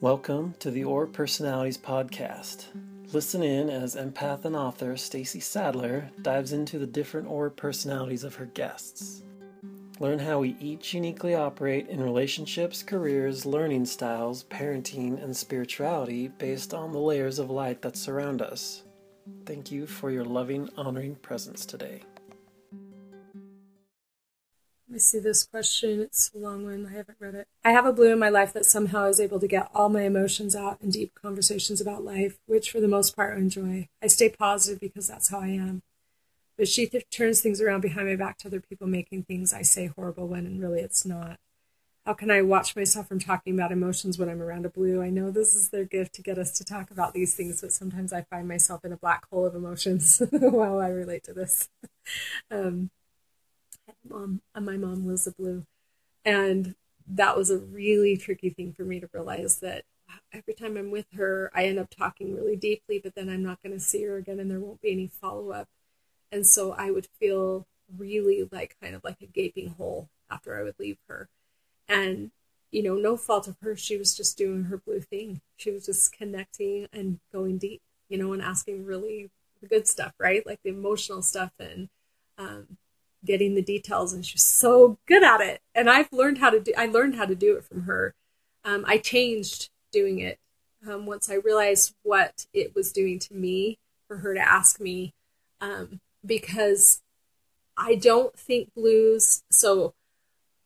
Welcome to the Aura Personalities podcast. Listen in as empath and author Stacy Sadler dives into the different Aura personalities of her guests. Learn how we each uniquely operate in relationships, careers, learning styles, parenting, and spirituality based on the layers of light that surround us. Thank you for your loving, honoring presence today. Me see this question. It's a long one. I haven't read it. I have a blue in my life that somehow is able to get all my emotions out in deep conversations about life, which for the most part I enjoy. I stay positive because that's how I am. But she th- turns things around behind my back to other people, making things I say horrible when really it's not. How can I watch myself from talking about emotions when I'm around a blue? I know this is their gift to get us to talk about these things, but sometimes I find myself in a black hole of emotions while I relate to this. um, mom, uh, my mom was a blue, and that was a really tricky thing for me to realize that every time I'm with her, I end up talking really deeply, but then I'm not going to see her again, and there won't be any follow up, and so I would feel really like kind of like a gaping hole after I would leave her, and you know, no fault of her, she was just doing her blue thing. She was just connecting and going deep, you know, and asking really the good stuff, right? Like the emotional stuff and um, getting the details and she's so good at it. And i've learned how to do i learned how to do it from her. Um, i changed doing it um, once i realized what it was doing to me for her to ask me um, because i don't think blues so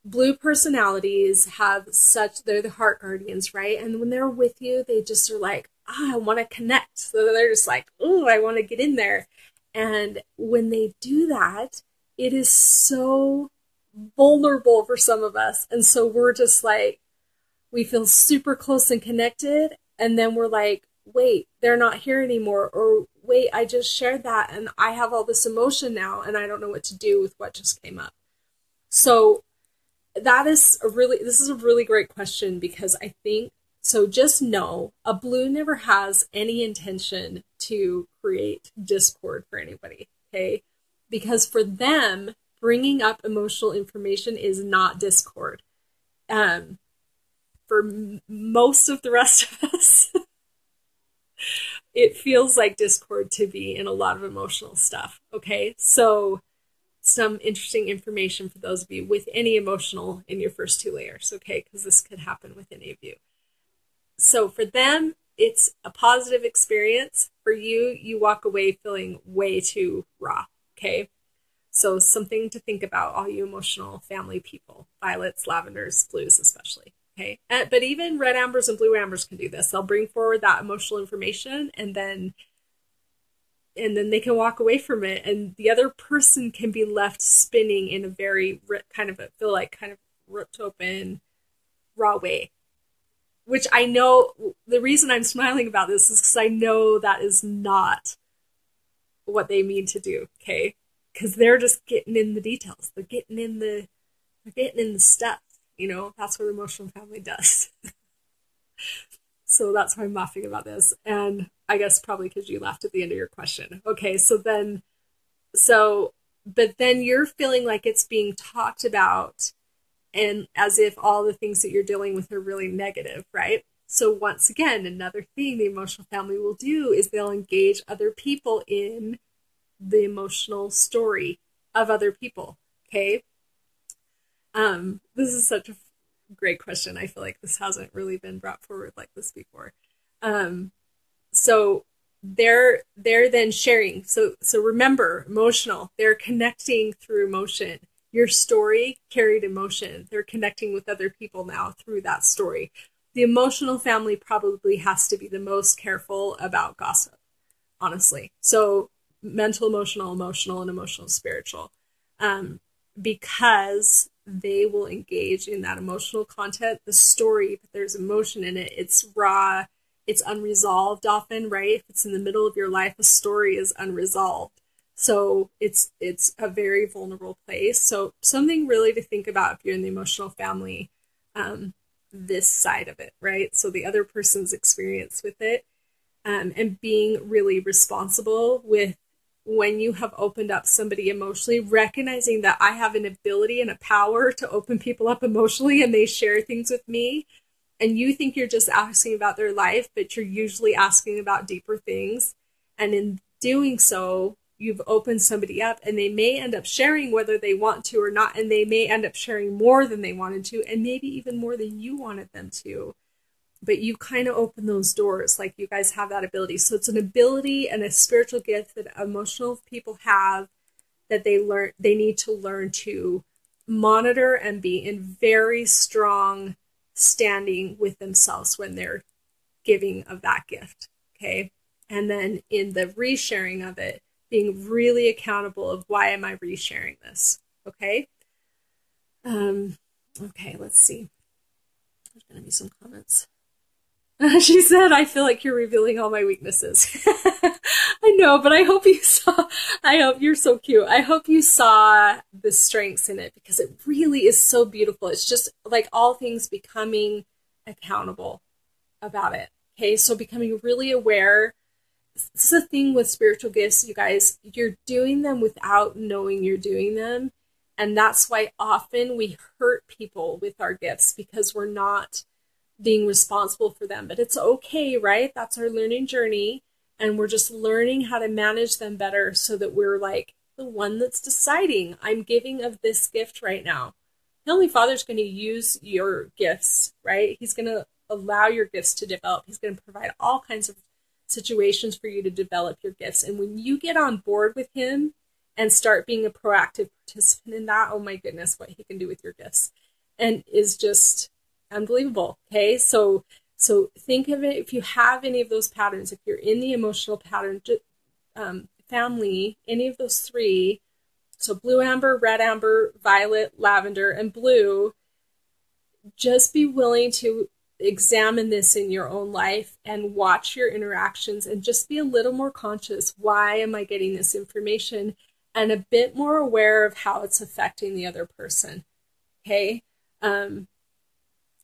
blue personalities have such they're the heart guardians right? And when they're with you they just are like oh, i want to connect. So they're just like oh i want to get in there. And when they do that it is so vulnerable for some of us. And so we're just like, we feel super close and connected. And then we're like, wait, they're not here anymore. Or wait, I just shared that and I have all this emotion now and I don't know what to do with what just came up. So that is a really, this is a really great question because I think, so just know a blue never has any intention to create discord for anybody. Okay because for them, bringing up emotional information is not discord. Um, for m- most of the rest of us, it feels like discord to be in a lot of emotional stuff. Okay, so some interesting information for those of you with any emotional in your first two layers. Okay, because this could happen with any of you. So for them, it's a positive experience. For you, you walk away feeling way too raw. Okay. So, something to think about, all you emotional family people violets, lavenders, blues, especially. Okay. And, but even red ambers and blue ambers can do this. They'll bring forward that emotional information and then and then they can walk away from it and the other person can be left spinning in a very kind of a feel like kind of ripped open raw way which i know the reason i'm smiling about this is because i know that is not what they mean to do okay because they're just getting in the details. They're getting in the they're getting in the stuff. You know, that's what emotional family does. so that's why I'm laughing about this. And I guess probably because you laughed at the end of your question. Okay, so then so but then you're feeling like it's being talked about and as if all the things that you're dealing with are really negative, right? So once again, another thing the emotional family will do is they'll engage other people in the emotional story of other people. Okay. Um, this is such a great question. I feel like this hasn't really been brought forward like this before. Um, so they're they're then sharing. So so remember, emotional. They're connecting through emotion. Your story carried emotion. They're connecting with other people now through that story. The emotional family probably has to be the most careful about gossip, honestly. So mental, emotional, emotional, and emotional, spiritual, um, because they will engage in that emotional content. The story, but there's emotion in it. It's raw. It's unresolved often, right? If it's in the middle of your life, a story is unresolved. So it's it's a very vulnerable place. So something really to think about if you're in the emotional family, um, this side of it, right? So the other person's experience with it, um, and being really responsible with when you have opened up somebody emotionally, recognizing that I have an ability and a power to open people up emotionally and they share things with me and you think you're just asking about their life, but you're usually asking about deeper things. And in doing so, you've opened somebody up and they may end up sharing whether they want to or not and they may end up sharing more than they wanted to and maybe even more than you wanted them to. But you kind of open those doors like you guys have that ability. So it's an ability and a spiritual gift that emotional people have that they learn they need to learn to monitor and be in very strong standing with themselves when they're giving of that gift okay? And then in the resharing of it being really accountable of why am I resharing this? Okay. Um, okay, let's see. There's going to be some comments. she said, I feel like you're revealing all my weaknesses. I know, but I hope you saw, I hope you're so cute. I hope you saw the strengths in it because it really is so beautiful. It's just like all things becoming accountable about it. Okay, so becoming really aware this is the thing with spiritual gifts, you guys. You're doing them without knowing you're doing them. And that's why often we hurt people with our gifts because we're not being responsible for them. But it's okay, right? That's our learning journey. And we're just learning how to manage them better so that we're like the one that's deciding, I'm giving of this gift right now. Heavenly Father's going to use your gifts, right? He's going to allow your gifts to develop. He's going to provide all kinds of situations for you to develop your gifts. And when you get on board with him and start being a proactive participant in that, oh my goodness, what he can do with your gifts and is just unbelievable. Okay. So, so think of it. If you have any of those patterns, if you're in the emotional pattern, um, family, any of those three, so blue amber, red amber, violet, lavender, and blue, just be willing to examine this in your own life and watch your interactions and just be a little more conscious. Why am I getting this information? And a bit more aware of how it's affecting the other person. Okay. Um,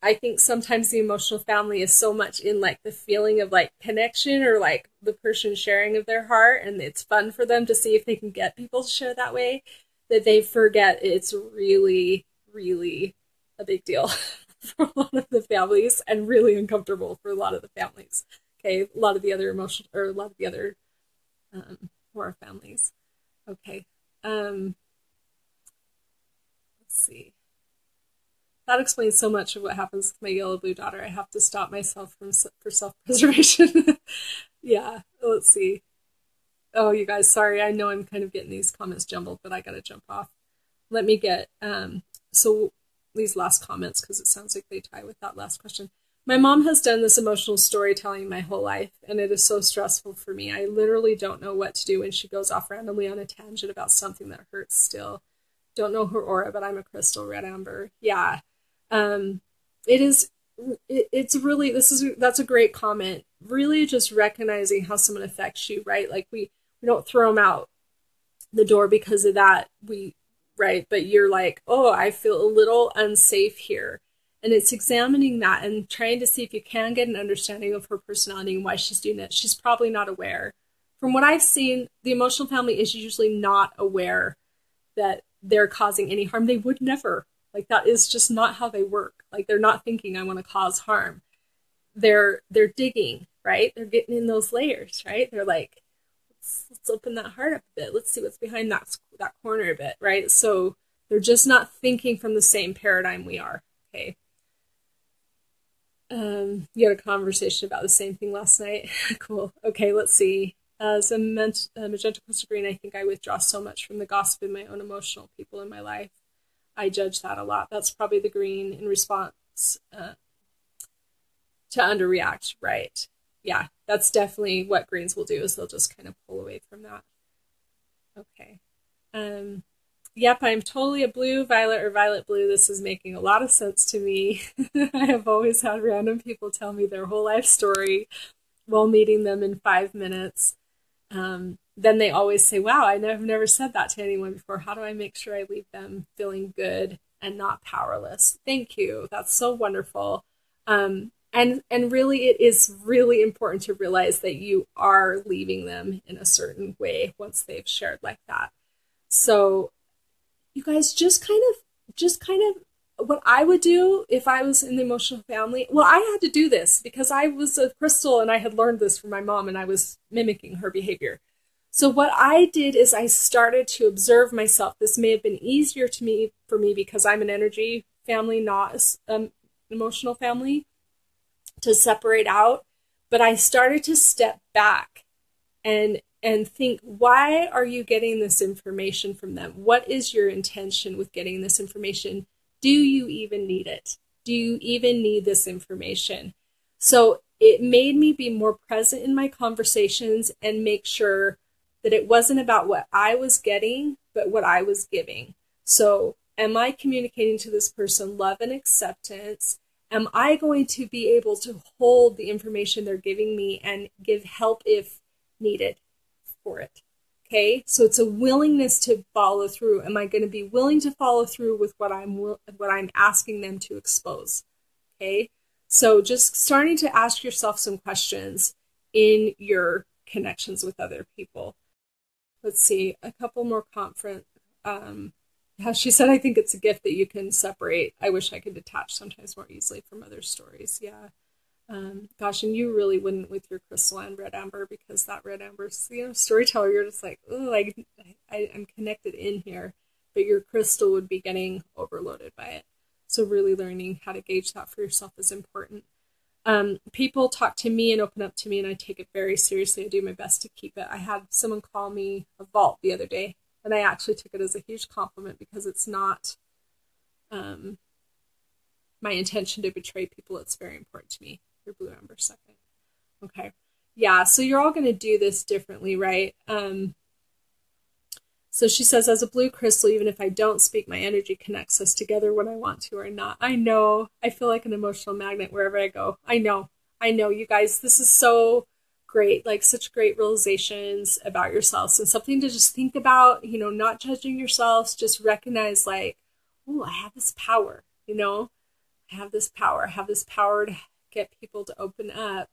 I think sometimes the emotional family is so much in like the feeling of like connection or like the person sharing of their heart, and it's fun for them to see if they can get people to share that way that they forget it's really, really a big deal. for a lot of the families and really uncomfortable for a lot of the families. Okay, a lot of the other emotional or a lot of the other um, aura families. Okay, um, let's see. That explains so much of what happens with my yellow blue daughter. I have to stop myself from for self preservation. yeah, let's see. Oh, you guys, sorry. I know I'm kind of getting these comments jumbled, but I got to jump off. Let me get um. So these last comments because it sounds like they tie with that last question. My mom has done this emotional storytelling my whole life, and it is so stressful for me. I literally don't know what to do when she goes off randomly on a tangent about something that hurts still. Don't know her aura, but I'm a crystal red amber. Yeah. Um, it is it, it's really this is that's a great comment really just recognizing how someone affects you right like we we don't throw them out the door because of that we right? But you're like, oh, I feel a little unsafe here. And it's examining that and trying to see if you can get an understanding of her personality and why she's doing it. She's probably not aware. From what I've seen, the emotional family is usually not aware that they're causing any harm. They would never. Like that is just not how they work. Like they're not thinking I want to cause harm. They're they're digging, right? They're getting in those layers, right? They're like, let's, open that heart up a bit. Let's see what's behind that that corner a bit, right? So they're just not thinking from the same paradigm we are. Okay. Um, you had a conversation about the same thing last night. cool. Okay, let's see. As a, a magenta crystal green, I think I withdraw so much from the gossip in my own emotional people in my life. I judge that a lot. That's probably the green in response uh, to underreact, right? yeah, that's definitely what greens will do is they'll just kind of pull away from that. Okay. Um, yep, I'm totally a blue, violet, or violet blue. This is making a lot of sense to me. I have always had random people tell me their whole life story while meeting them in five minutes. Um, then they always say, Wow, I have never said that to anyone before. How do I make sure I leave them feeling good and not powerless? Thank you. That's so wonderful. Um, and and really it is really important to realize that you are leaving them in a certain way once they've shared like that so you guys just kind of just kind of what I would do if I was in the emotional family, well, I had to do this because I was a crystal and I had learned this from my mom and I was mimicking her behavior. So what I did is I started to observe myself. This may have been easier to me for me because I'm an energy family, not an um, emotional family, to separate out. But I started to step back and and think, why are you getting this information from them? What is your intention with getting this information? Do you even need it? Do you even need this information? So it made me be more present in my conversations and make sure that it wasn't about what I was getting, but what I was giving. So, am I communicating to this person love and acceptance? Am I going to be able to hold the information they're giving me and give help if needed for it? Okay, so it's a willingness to follow through. Am I going to be willing to follow through with what I'm what I'm asking them to expose? Okay, so just starting to ask yourself some questions in your connections with other people let's see, a couple more conference. Um, yeah, she said, I think it's a gift that you can separate. I wish I could detach sometimes more easily from other stories. Yeah. Um, gosh, and you really wouldn't with your crystal and red amber because that red amber, you know, storyteller, you're just like, oh, I, I, I'm connected in here, but your crystal would be getting overloaded by it. So really learning how to gauge that for yourself is important um, people talk to me and open up to me, and I take it very seriously. I do my best to keep it. I had someone call me a vault the other day, and I actually took it as a huge compliment because it's not um, my intention to betray people. It's very important to me. Your blue amber second. Okay. Yeah, so you're all going to do this differently, right? Um, so she says, as a blue crystal, even if I don't speak, my energy connects us together when I want to or not. I know. I feel like an emotional magnet wherever I go. I know. I know, you guys. This is so great. Like, such great realizations about yourselves and something to just think about, you know, not judging yourselves, just recognize, like, oh, I have this power, you know, I have this power. I have this power to get people to open up.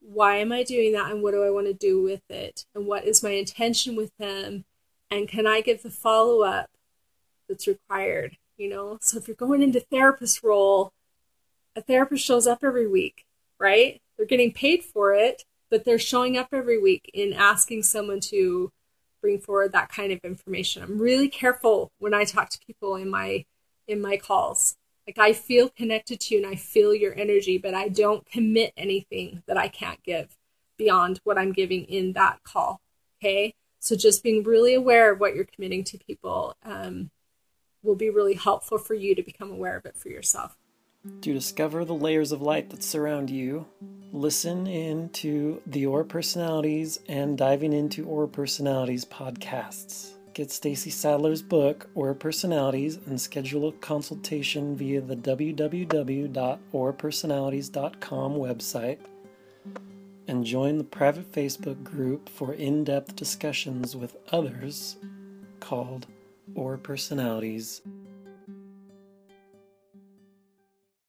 Why am I doing that? And what do I want to do with it? And what is my intention with them? and can I give the follow up that's required? You know, so if you're going into therapist role, a therapist shows up every week, right? They're getting paid for it, but they're showing up every week in asking someone to bring forward that kind of information. I'm really careful when I talk to people in my in my calls. Like I feel connected to you and I feel your energy, but I don't commit anything that I can't give beyond what I'm giving in that call. Okay? So just being really aware of what you're committing to people um, will be really helpful for you to become aware of it for yourself. To discover the layers of light that surround you, listen in to the Aura Personalities and Diving into Aura Personalities podcasts. Get Stacy Sadler's book, Aura Personalities, and schedule a consultation via the www.aurapersonalities.com website and join the private Facebook group for in depth discussions with others called Aura Personalities